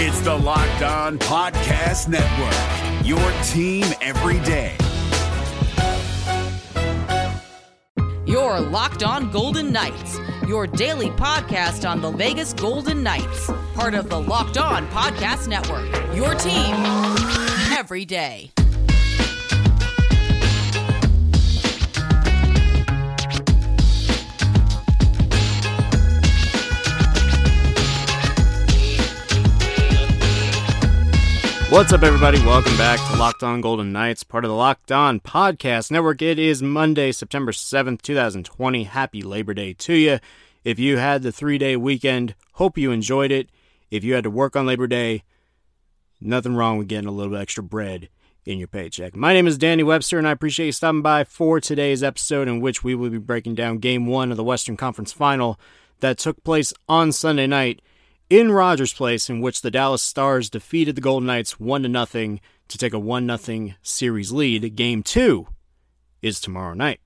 It's the Locked On Podcast Network, your team every day. Your Locked On Golden Knights, your daily podcast on the Vegas Golden Knights, part of the Locked On Podcast Network, your team every day. What's up, everybody? Welcome back to Locked On Golden Knights, part of the Locked On Podcast Network. It is Monday, September 7th, 2020. Happy Labor Day to you. If you had the three day weekend, hope you enjoyed it. If you had to work on Labor Day, nothing wrong with getting a little extra bread in your paycheck. My name is Danny Webster, and I appreciate you stopping by for today's episode, in which we will be breaking down Game 1 of the Western Conference Final that took place on Sunday night in Rogers Place, in which the Dallas Stars defeated the Golden Knights one to nothing to take a one nothing series lead. Game two is tomorrow night.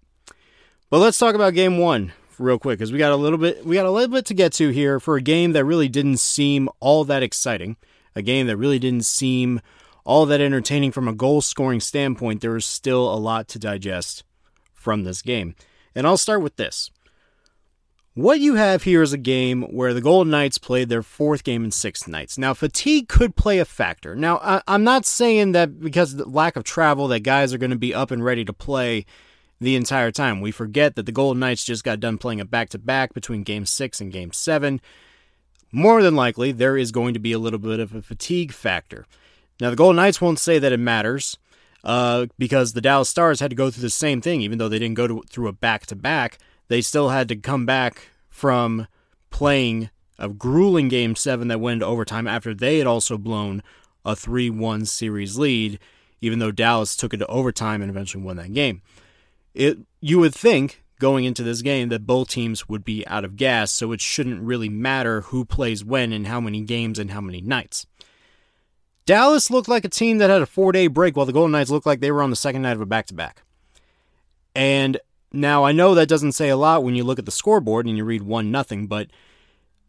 But let's talk about Game one real quick because we got a little bit we got a little bit to get to here for a game that really didn't seem all that exciting, a game that really didn't seem all that entertaining from a goal scoring standpoint. There was still a lot to digest from this game, and I'll start with this. What you have here is a game where the Golden Knights played their fourth game in six nights. Now, fatigue could play a factor. Now, I, am not saying that because of the lack of travel that guys are going to be up and ready to play the entire time. We forget that the Golden Knights just got done playing a back to back between game six and game seven. More than likely, there is going to be a little bit of a fatigue factor. Now, the Golden Knights won't say that it matters uh, because the Dallas Stars had to go through the same thing, even though they didn't go to, through a back to back they still had to come back from playing a grueling game seven that went into overtime after they had also blown a 3 1 series lead, even though Dallas took it to overtime and eventually won that game. It You would think going into this game that both teams would be out of gas, so it shouldn't really matter who plays when and how many games and how many nights. Dallas looked like a team that had a four day break while the Golden Knights looked like they were on the second night of a back to back. And now, I know that doesn't say a lot when you look at the scoreboard and you read 1 nothing, but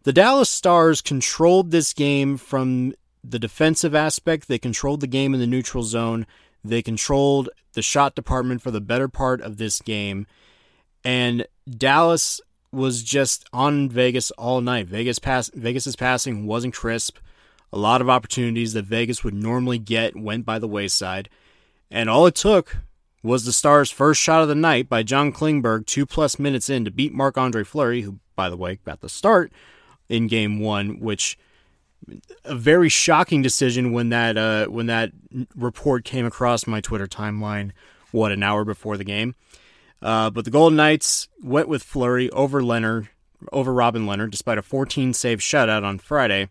the Dallas Stars controlled this game from the defensive aspect. They controlled the game in the neutral zone. They controlled the shot department for the better part of this game. And Dallas was just on Vegas all night. Vegas pass Vegas's passing wasn't crisp. A lot of opportunities that Vegas would normally get went by the wayside. And all it took was the Stars' first shot of the night by John Klingberg two plus minutes in to beat Marc Andre Fleury, who, by the way, got the start in game one, which a very shocking decision when that uh, when that report came across my Twitter timeline, what, an hour before the game. Uh, but the Golden Knights went with Fleury over Lehner, over Robin Lehner, despite a 14 save shutout on Friday.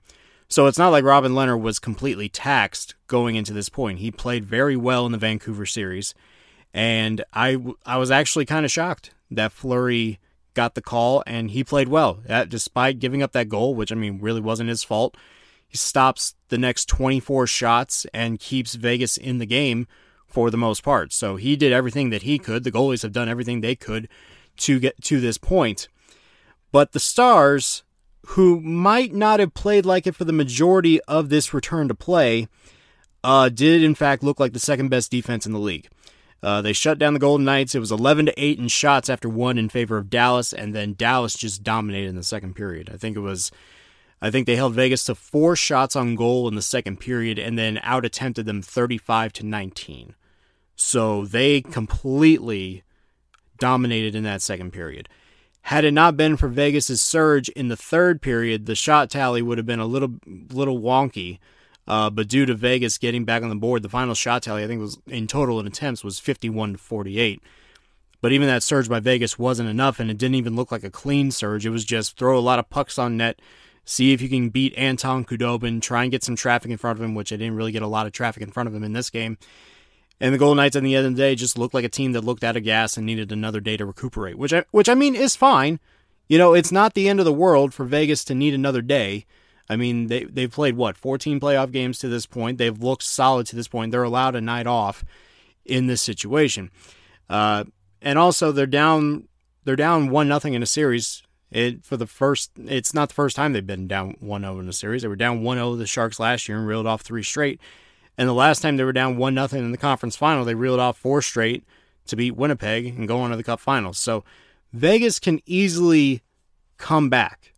So it's not like Robin Lehner was completely taxed going into this point. He played very well in the Vancouver series. And I, I was actually kind of shocked that Fleury got the call and he played well. That, despite giving up that goal, which I mean really wasn't his fault, he stops the next 24 shots and keeps Vegas in the game for the most part. So he did everything that he could. The goalies have done everything they could to get to this point. But the Stars, who might not have played like it for the majority of this return to play, uh, did in fact look like the second best defense in the league. Uh, they shut down the Golden Knights. It was 11 to 8 in shots after one in favor of Dallas, and then Dallas just dominated in the second period. I think it was, I think they held Vegas to four shots on goal in the second period, and then out attempted them 35 to 19. So they completely dominated in that second period. Had it not been for Vegas's surge in the third period, the shot tally would have been a little little wonky. Uh, but due to Vegas getting back on the board, the final shot tally I think was in total in attempts was 51 to 48. But even that surge by Vegas wasn't enough, and it didn't even look like a clean surge. It was just throw a lot of pucks on net, see if you can beat Anton Khudobin, try and get some traffic in front of him, which I didn't really get a lot of traffic in front of him in this game. And the Golden Knights at the end of the day just looked like a team that looked out of gas and needed another day to recuperate, which I, which I mean is fine. You know, it's not the end of the world for Vegas to need another day. I mean, they they've played what 14 playoff games to this point. They've looked solid to this point. They're allowed a night off in this situation, uh, and also they're down they're down one nothing in a series It for the first, it's not the first time they've been down 1-0 in a series. They were down 1-0 to the Sharks last year and reeled off three straight. And the last time they were down one nothing in the conference final, they reeled off four straight to beat Winnipeg and go on to the Cup Finals. So Vegas can easily come back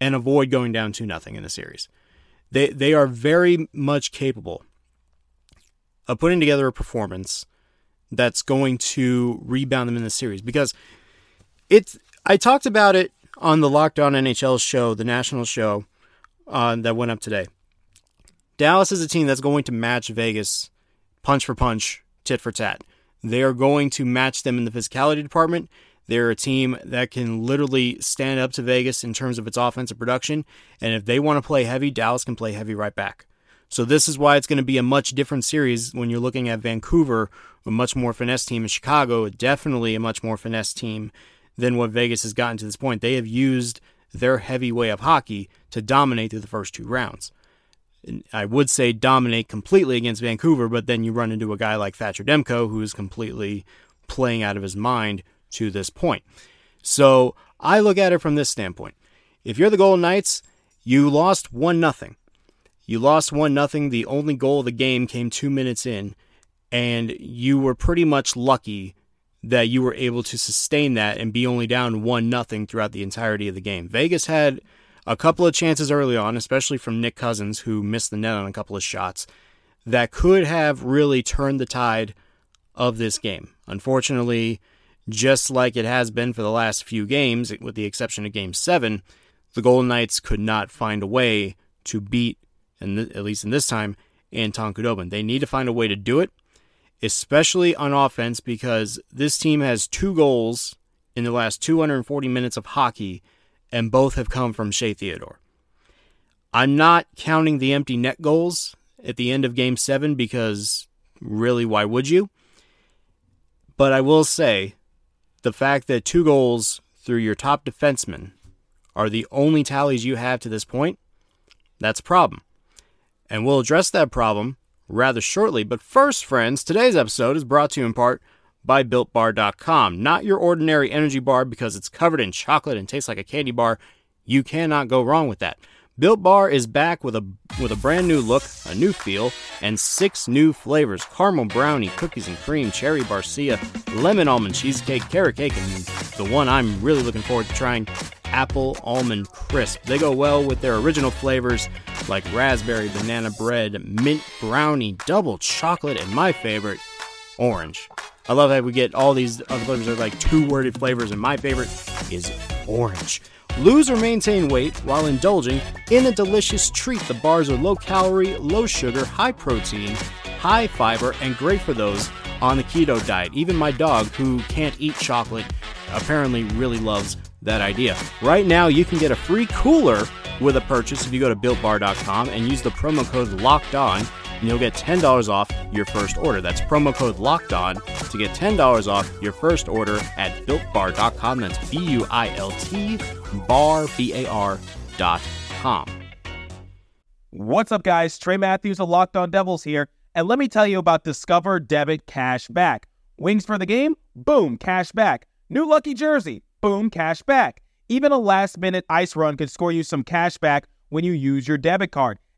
and avoid going down two nothing in the series. They they are very much capable of putting together a performance that's going to rebound them in the series because it's I talked about it on the Locked On NHL show, the national show uh, that went up today. Dallas is a team that's going to match Vegas punch for punch, tit for tat. They are going to match them in the physicality department. They're a team that can literally stand up to Vegas in terms of its offensive production. And if they want to play heavy, Dallas can play heavy right back. So this is why it's going to be a much different series when you're looking at Vancouver, a much more finesse team, and Chicago, definitely a much more finesse team than what Vegas has gotten to this point. They have used their heavy way of hockey to dominate through the first two rounds. I would say dominate completely against Vancouver, but then you run into a guy like Thatcher Demko who is completely playing out of his mind to this point. So I look at it from this standpoint. If you're the Golden Knights, you lost 1 nothing. You lost 1 nothing. The only goal of the game came 2 minutes in and you were pretty much lucky that you were able to sustain that and be only down 1 nothing throughout the entirety of the game. Vegas had a couple of chances early on, especially from Nick Cousins who missed the net on a couple of shots that could have really turned the tide of this game. Unfortunately, just like it has been for the last few games, with the exception of Game 7, the Golden Knights could not find a way to beat, and at least in this time, Anton Khudobin. They need to find a way to do it, especially on offense, because this team has two goals in the last 240 minutes of hockey, and both have come from Shea Theodore. I'm not counting the empty net goals at the end of Game 7 because really, why would you? But I will say the fact that two goals through your top defenseman are the only tallies you have to this point, that's a problem. And we'll address that problem rather shortly. But first, friends, today's episode is brought to you in part by BuiltBar.com. Not your ordinary energy bar because it's covered in chocolate and tastes like a candy bar. You cannot go wrong with that. Built Bar is back with a with a brand new look, a new feel, and six new flavors: caramel brownie, cookies and cream, cherry barcia, lemon almond cheesecake, carrot cake, and the one I'm really looking forward to trying, apple almond crisp. They go well with their original flavors like raspberry, banana bread, mint brownie, double chocolate, and my favorite, orange. I love that we get all these other flavors. They're like two worded flavors, and my favorite is orange. Lose or maintain weight while indulging in a delicious treat. The bars are low calorie, low sugar, high protein, high fiber, and great for those on the keto diet. Even my dog, who can't eat chocolate, apparently really loves that idea. Right now, you can get a free cooler with a purchase if you go to builtbar.com and use the promo code LOCKED ON and you'll get $10 off your first order. That's promo code locked on to get $10 off your first order at builtbar.com. That's B U I L T bar B A R dot com. What's up, guys? Trey Matthews of Locked On Devils here, and let me tell you about Discover Debit Cash Back. Wings for the game? Boom, cash back. New lucky jersey? Boom, cash back. Even a last minute ice run could score you some cash back when you use your debit card.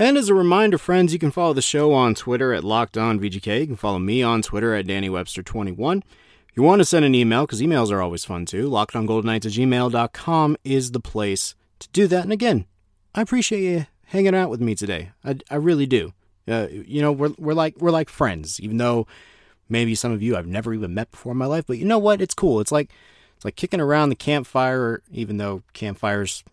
And as a reminder, friends, you can follow the show on Twitter at LockedOnVGK. You can follow me on Twitter at DannyWebster21. If you want to send an email, because emails are always fun too, LockedOnGoldenKnights at gmail.com is the place to do that. And again, I appreciate you hanging out with me today. I, I really do. Uh, you know, we're, we're like we're like friends, even though maybe some of you I've never even met before in my life. But you know what? It's cool. It's like it's like kicking around the campfire, even though campfires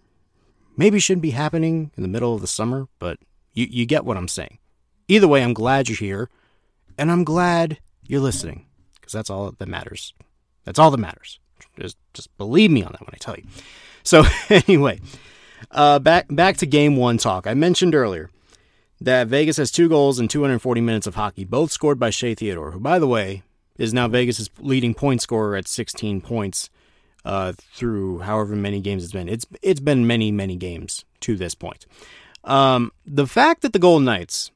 maybe shouldn't be happening in the middle of the summer, but you, you get what I'm saying. Either way, I'm glad you're here, and I'm glad you're listening, because that's all that matters. That's all that matters. Just, just believe me on that when I tell you. So anyway, uh, back back to game one talk. I mentioned earlier that Vegas has two goals in 240 minutes of hockey, both scored by Shea Theodore, who, by the way, is now Vegas' leading point scorer at 16 points uh, through however many games it's been. It's it's been many many games to this point. Um, the fact that the Golden Knights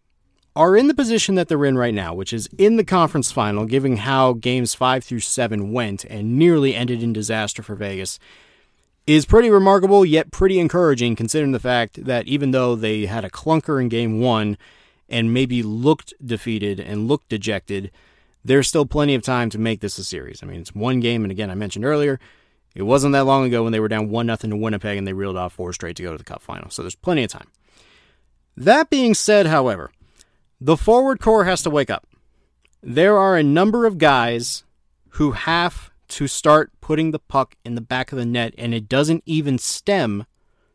are in the position that they're in right now, which is in the conference final, given how games five through seven went and nearly ended in disaster for Vegas, is pretty remarkable yet pretty encouraging considering the fact that even though they had a clunker in game one and maybe looked defeated and looked dejected, there's still plenty of time to make this a series. I mean, it's one game, and again, I mentioned earlier, it wasn't that long ago when they were down 1 0 to Winnipeg and they reeled off four straight to go to the Cup final. So there's plenty of time. That being said, however, the forward core has to wake up. There are a number of guys who have to start putting the puck in the back of the net, and it doesn't even stem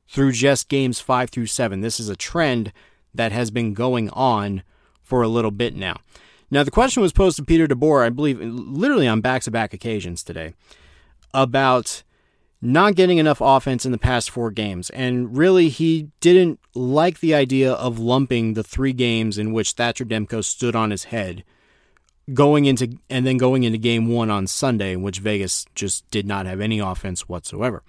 through just games five through seven. This is a trend that has been going on for a little bit now. Now, the question was posed to Peter DeBoer, I believe, literally on back to back occasions today, about not getting enough offense in the past four games. And really, he didn't like the idea of lumping the three games in which Thatcher Demko stood on his head going into and then going into game one on Sunday, in which Vegas just did not have any offense whatsoever.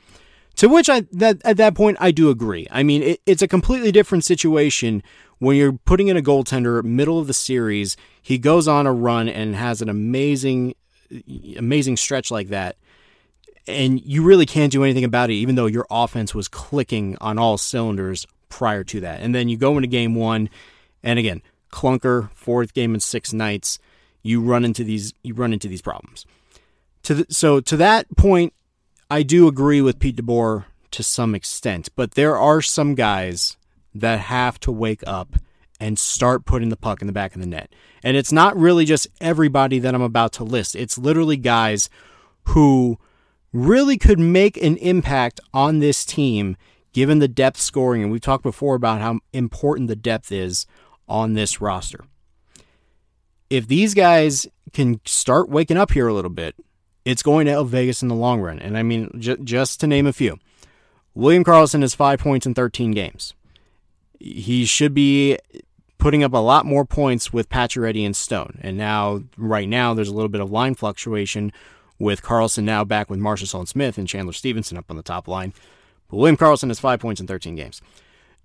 To which I that at that point I do agree. I mean, it, it's a completely different situation when you're putting in a goaltender middle of the series. He goes on a run and has an amazing, amazing stretch like that, and you really can't do anything about it, even though your offense was clicking on all cylinders prior to that. And then you go into game one, and again, clunker, fourth game in six nights you run into these you run into these problems. To the, so to that point, I do agree with Pete DeBoer to some extent, but there are some guys that have to wake up and start putting the puck in the back of the net. And it's not really just everybody that I'm about to list. It's literally guys who really could make an impact on this team given the depth scoring. And we've talked before about how important the depth is on this roster if these guys can start waking up here a little bit, it's going to help Vegas in the long run. And I mean, j- just to name a few, William Karlsson has five points in 13 games. He should be putting up a lot more points with Pacioretty and Stone. And now, right now, there's a little bit of line fluctuation with Karlsson now back with Marchessault Smith and Chandler Stephenson up on the top line. But William Karlsson has five points in 13 games.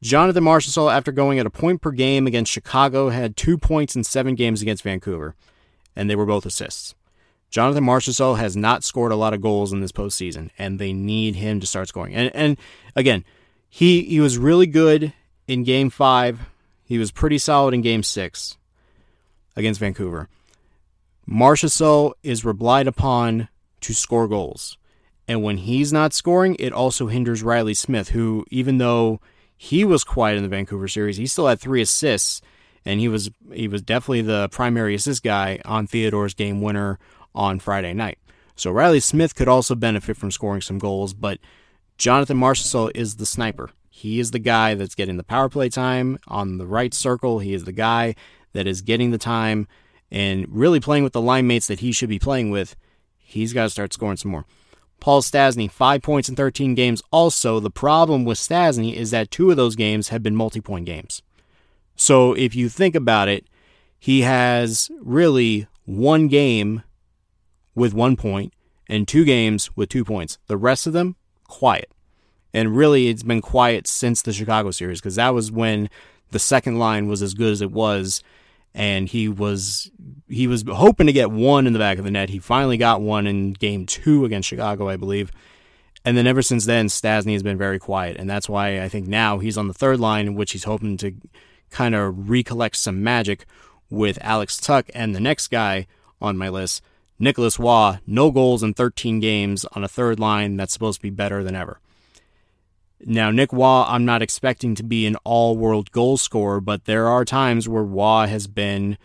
Jonathan Marchessault, after going at a point per game against Chicago, had two points in seven games against Vancouver, and they were both assists. Jonathan Marchessault has not scored a lot of goals in this postseason, and they need him to start scoring. And, and again, he he was really good in Game Five. He was pretty solid in Game Six against Vancouver. Marchessault is relied upon to score goals, and when he's not scoring, it also hinders Riley Smith, who even though he was quiet in the Vancouver series. He still had three assists, and he was he was definitely the primary assist guy on Theodore's game winner on Friday night. So Riley Smith could also benefit from scoring some goals, but Jonathan Marchessault is the sniper. He is the guy that's getting the power play time on the right circle. He is the guy that is getting the time and really playing with the line mates that he should be playing with. He's got to start scoring some more. Paul Stastny, five points in 13 games. Also, the problem with Stastny is that two of those games have been multi point games. So if you think about it, he has really one game with one point and two games with two points. The rest of them, quiet. And really, it's been quiet since the Chicago series because that was when the second line was as good as it was and he was he was hoping to get one in the back of the net. He finally got one in game two against Chicago, I believe. And then ever since then, Stastny has been very quiet, and that's why I think now he's on the third line, in which he's hoping to kind of recollect some magic with Alex Tuch and the next guy on my list, Nicholas Roy. No goals in 13 games on a third line that's supposed to be better than ever. Now, Nick Roy, I'm not expecting to be an all world goal scorer, but there are times where Roy has been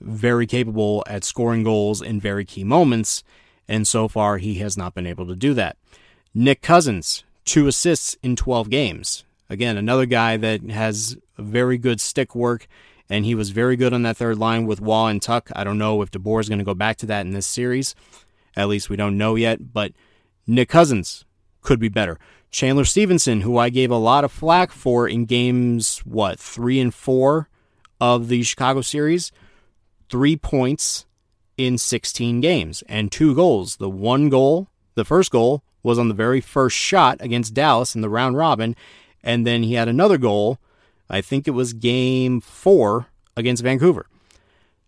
very capable at scoring goals in very key moments, and so far he has not been able to do that. Nick Cousins, two assists in 12 games. Again, another guy that has very good stick work, and he was very good on that third line with Roy and Tuch. I don't know if DeBoer is going to go back to that in this series. At least we don't know yet, but Nick Cousins could be better. Chandler Stephenson, who I gave a lot of flack for in games, what, three and four of the Chicago series, three points in 16 games and two goals. The one goal, the first goal, was on the very first shot against Dallas in the round robin. And then he had another goal, I think it was game four against Vancouver.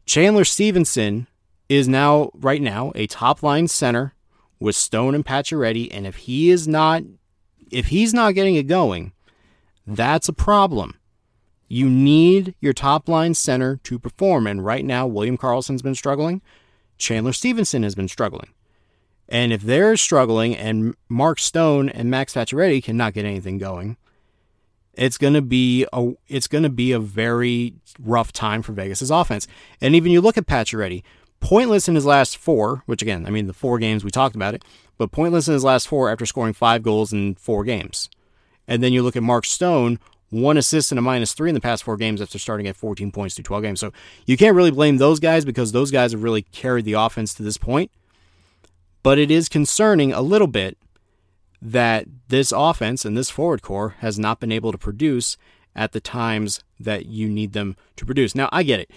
Chandler Stephenson is now, right now, a top line center with Stone and Pacioretty. And if he is not, if he's not getting it going, that's a problem. You need your top line center to perform. And right now, William Karlsson's been struggling. Chandler Stephenson has been struggling. And if they're struggling and Mark Stone and Max Pacioretty cannot get anything going, it's going to be a it's going to be a very rough time for Vegas's offense. And even you look at Pacioretty, pointless in his last four, which again, I mean the four games we talked about it, but pointless in his last four after scoring five goals in four games. And then you look at Mark Stone, one assist and a minus three in the past four games after starting at 14 points through 12 games. So you can't really blame those guys because those guys have really carried the offense to this point. But it is concerning a little bit that this offense and this forward core has not been able to produce at the times that you need them to produce. Now, I get it.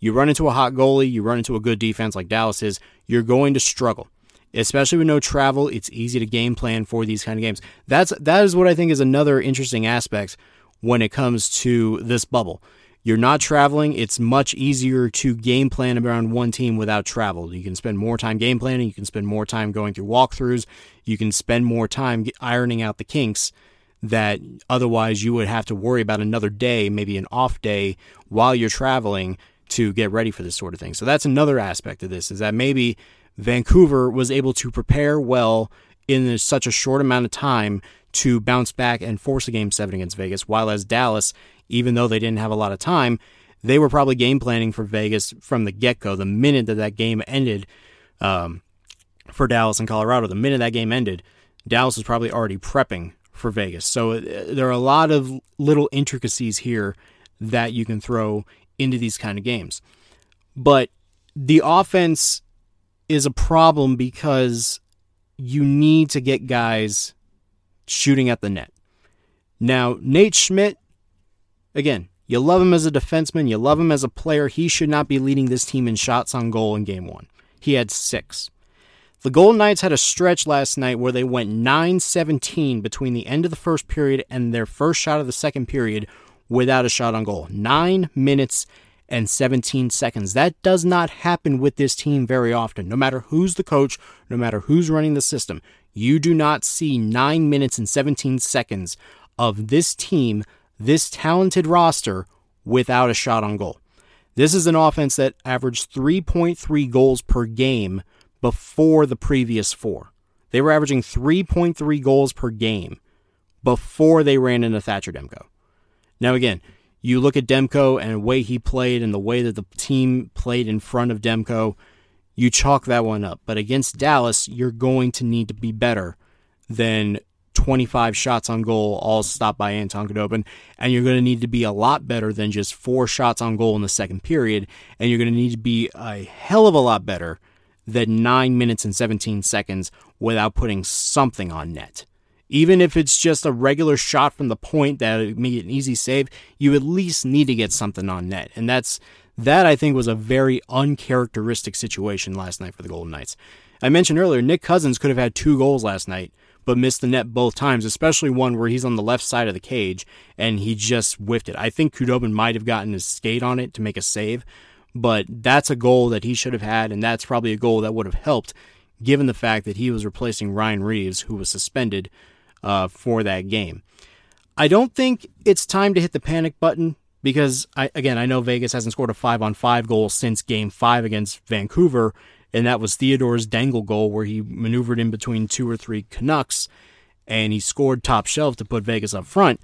You run into a hot goalie, you run into a good defense like Dallas is, you're going to struggle. Especially with no travel, it's easy to game plan for these kind of games. That's that is what I think is another interesting aspect when it comes to this bubble. You're not traveling. It's much easier to game plan around one team without travel. You can spend more time game planning. You can spend more time going through walkthroughs. You can spend more time ironing out the kinks that otherwise you would have to worry about another day, maybe an off day while you're traveling to get ready for this sort of thing. So that's another aspect of this is that maybe Vancouver was able to prepare well in such a short amount of time to bounce back and force a game seven against Vegas, while as Dallas, even though they didn't have a lot of time, they were probably game planning for Vegas from the get go. The minute that that game ended um, for Dallas and Colorado, the minute that game ended, Dallas was probably already prepping for Vegas. So uh, there are a lot of little intricacies here that you can throw into these kind of games. But the offense is a problem because you need to get guys shooting at the net. Now, Nate Schmidt, again, you love him as a defenseman, you love him as a player. He should not be leading this team in shots on goal in game one. He had six. The Golden Knights had a stretch last night where they went 9 17 between the end of the first period and their first shot of the second period without a shot on goal. Nine minutes and 17 seconds. That does not happen with this team very often. No matter who's the coach, no matter who's running the system, you do not see 9 minutes and 17 seconds of this team, this talented roster, without a shot on goal. This is an offense that averaged 3.3 goals per game before the previous four. They were averaging 3.3 goals per game before they ran into Thatcher Demko. Now, again, you look at Demko and the way he played and the way that the team played in front of Demko, you chalk that one up. But against Dallas, you're going to need to be better than 25 shots on goal, all stopped by Anton Khudobin. And you're going to need to be a lot better than just four shots on goal in the second period. And you're going to need to be a hell of a lot better than 9 minutes and 17 seconds without putting something on net. Even if it's just a regular shot from the point that made an easy save, you at least need to get something on net. And that's that I think was a very uncharacteristic situation last night for the Golden Knights. I mentioned earlier Nick Cousins could have had two goals last night, but missed the net both times, especially one where he's on the left side of the cage and he just whiffed it. I think Khudobin might have gotten his skate on it to make a save, but that's a goal that he should have had, and that's probably a goal that would have helped given the fact that he was replacing Ryan Reaves, who was suspended uh, for that game. I don't think it's time to hit the panic button because, I, again, I know Vegas hasn't scored a five on five goal since game five against Vancouver, and that was Theodore's dangle goal where he maneuvered in between two or three Canucks and he scored top shelf to put Vegas up front,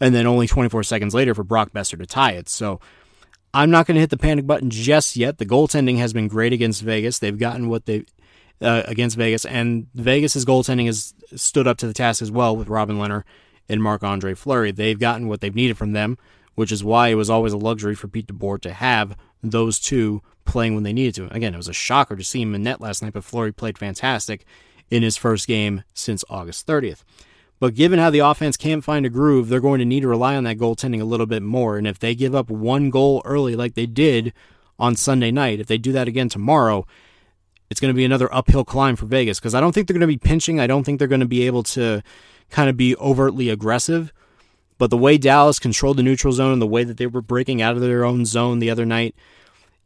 and then only 24 seconds later for Brock Boeser to tie it. So I'm not going to hit the panic button just yet. The goaltending has been great against Vegas. They've gotten what they uh, against Vegas, and Vegas's goaltending has stood up to the task as well with Robin Lehner and Marc Andre Fleury. They've gotten what they've needed from them, which is why it was always a luxury for Pete DeBoer to have those two playing when they needed to. Again, it was a shocker to see him in net last night, but Fleury played fantastic in his first game since August 30th. But given how the offense can't find a groove, they're going to need to rely on that goaltending a little bit more. And if they give up one goal early, like they did on Sunday night, if they do that again tomorrow, it's going to be another uphill climb for Vegas because I don't think they're going to be pinching. I don't think they're going to be able to kind of be overtly aggressive. But the way Dallas controlled the neutral zone and the way that they were breaking out of their own zone the other night,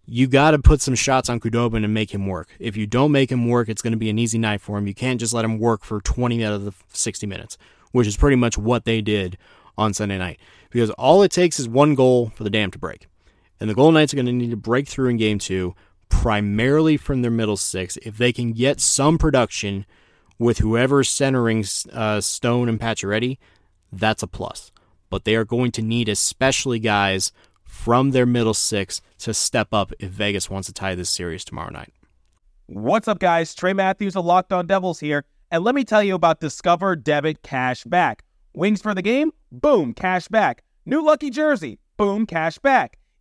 you got to put some shots on Khudobin and make him work. If you don't make him work, it's going to be an easy night for him. You can't just let him work for 20 out of the 60 minutes, which is pretty much what they did on Sunday night. Because all it takes is one goal for the dam to break. And the Golden Knights are going to need to break through in game two, primarily from their middle six. If they can get some production with whoever's centering uh, Stone and Pacioretty, that's a plus. But they are going to need, especially guys from their middle six to step up if Vegas wants to tie this series tomorrow night. What's up, guys? Trey Matthews of Locked On Devils here, and let me tell you about Discover Debit Cash Back. Wings for the game? Boom, cash back. New lucky jersey? Boom, cash back.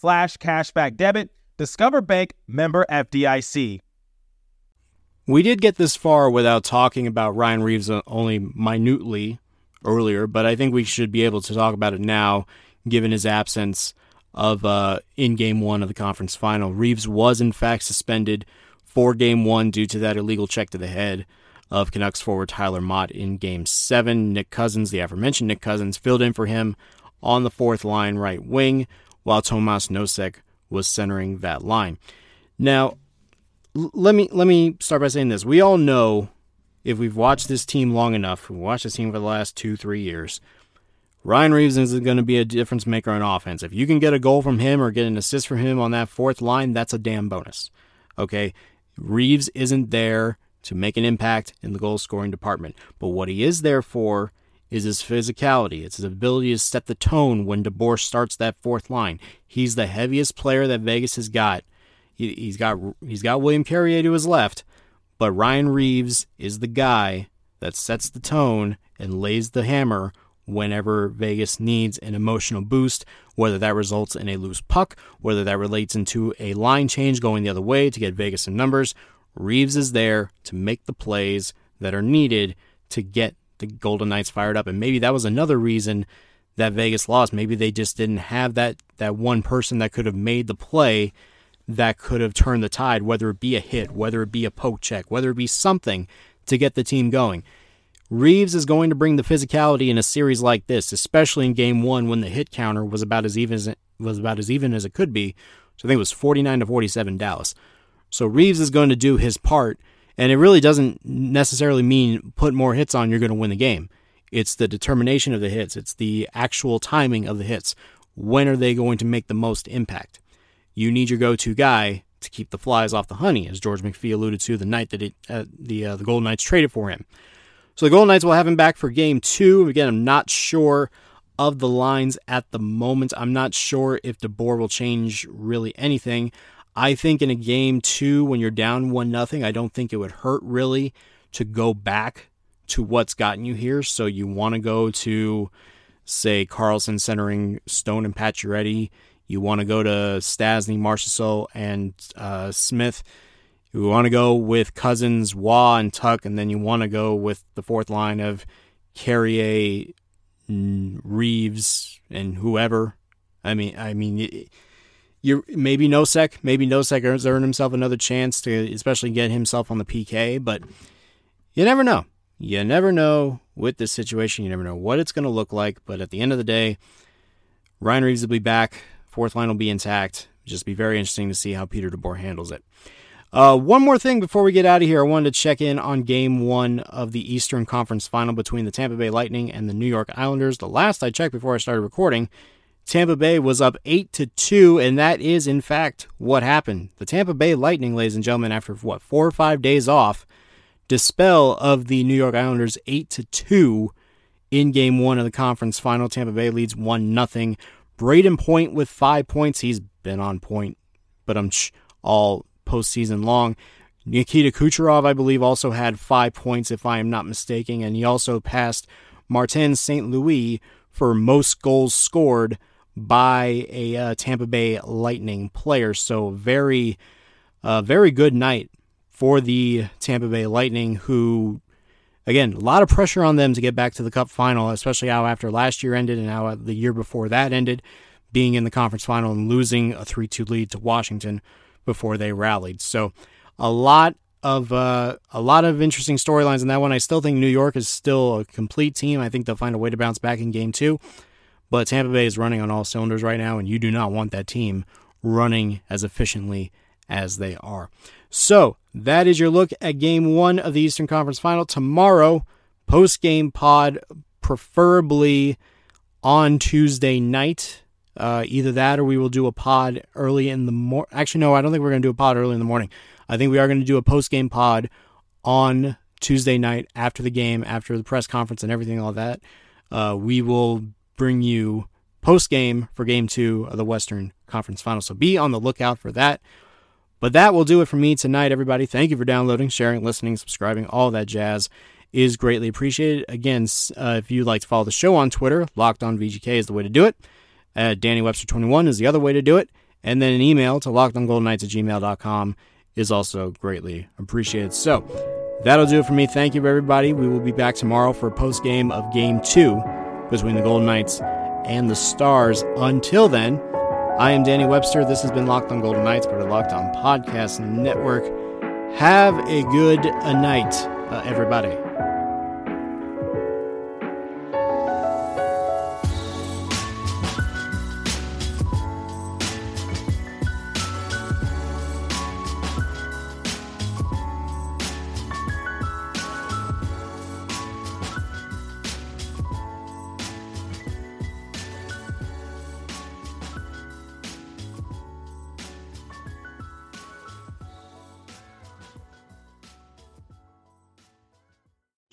slash cashback debit. Discover Bank member FDIC. We did get this far without talking about Ryan Reaves only minutely earlier, but I think we should be able to talk about it now, given his absence of uh, in Game One of the conference final. Reaves was in fact suspended for Game One due to that illegal check to the head of Canucks forward Tyler Motte in Game Seven. Nick Cousins, the aforementioned Nick Cousins, filled in for him on the fourth line right wing, while Tomas Nosek was centering that line. Now, l- let me let me start by saying this: we all know if we've watched this team long enough, we've watched this team for the last two, three years, Ryan Reaves is going to be a difference maker on offense. If you can get a goal from him or get an assist from him on that fourth line, that's a damn bonus. Okay? Reaves isn't there to make an impact in the goal scoring department, but what he is there for is his physicality. It's his ability to set the tone when DeBoer starts that fourth line. He's the heaviest player that Vegas has got. He, has got he's got William Carrier to his left, but Ryan Reaves is the guy that sets the tone and lays the hammer whenever Vegas needs an emotional boost, whether that results in a loose puck, whether that relates into a line change going the other way to get Vegas some numbers. Reaves is there to make the plays that are needed to get the Golden Knights fired up. And maybe that was another reason that Vegas lost. Maybe they just didn't have that that one person that could have made the play that could have turned the tide, whether it be a hit, whether it be a poke check, whether it be something to get the team going. Reaves is going to bring the physicality in a series like this, especially in game one when the hit counter was about as even as it was about as even as it could be. So I think it was 49 to 47 Dallas. So Reaves is going to do his part, and it really doesn't necessarily mean put more hits on you're going to win the game. It's the determination of the hits. It's the actual timing of the hits. When are they going to make the most impact? you need your go-to guy to keep the flies off the honey, as George McPhee alluded to the night that it, uh, the uh, the Golden Knights traded for him. So the Golden Knights will have him back for Game Two. Again, I'm not sure of the lines at the moment. I'm not sure if DeBoer will change really anything. I think in a game two, when you're down one nothing, I don't think it would hurt really to go back to what's gotten you here. So you want to go to, say, Karlsson centering Stone and Pacioretty you want to go to Stastny, Marchessault, and uh, Smith. You want to go with Cousins, Roy, and Tuch, and then you want to go with the fourth line of Carrier, Reaves, and whoever. I mean, I mean, you maybe Nosek, maybe Nosek has earned himself another chance to, especially get himself on the PK. But you never know. You never know with this situation. You never know what it's going to look like. But at the end of the day, Ryan Reaves will be back. Fourth line will be intact. Just be very interesting to see how Peter DeBoer handles it. Uh, one more thing before we get out of here, I wanted to check in on game one of the Eastern Conference final between the Tampa Bay Lightning and the New York Islanders. The last I checked before I started recording, Tampa Bay was up 8 to 2, and that is, in fact, what happened. The Tampa Bay Lightning, ladies and gentlemen, after what, four or five days off, dispel of the New York Islanders 8 to 2 in game one of the conference final. Tampa Bay leads 1 0. Brayden Point with five points. He's been on point, but I'm all postseason long. Nikita Kucherov, I believe, also had five points, if I am not mistaken, and he also passed Martin St. Louis for most goals scored by a uh, Tampa Bay Lightning player. So very, uh, very good night for the Tampa Bay Lightning, who, again, a lot of pressure on them to get back to the Cup final, especially how after last year ended and how the year before that ended, being in the conference final and losing a 3 2 lead to Washington before they rallied. So a lot of uh, a lot of interesting storylines in that one. I still think New York is still a complete team. I think they'll find a way to bounce back in game two. But Tampa Bay is running on all cylinders right now, and you do not want that team running as efficiently as they are. So that is your look at game one of the Eastern Conference Final. Tomorrow, post game pod, preferably on Tuesday night. Uh, either that or we will do a pod early in the morning. Actually, no, I don't think we're going to do a pod early in the morning. I think we are going to do a post game pod on Tuesday night after the game, after the press conference and everything, all that. Uh, we will bring you post game for game two of the Western Conference Final. So be on the lookout for that. But that will do it for me tonight, everybody. Thank you for downloading, sharing, listening, subscribing, all that jazz is greatly appreciated. Again, uh, if you'd like to follow the show on Twitter, Locked On VGK is the way to do it. Uh, Danny Webster 21 is the other way to do it. And then an email to lockedongoldenknights at gmail.com is also greatly appreciated. So that'll do it for me. Thank you, everybody. We will be back tomorrow for a post game of game two between the Golden Knights and the Stars. Until then, I am Danny Webster. This has been Locked on Golden Knights, part of Locked on Podcast Network. Have a good night, uh, everybody.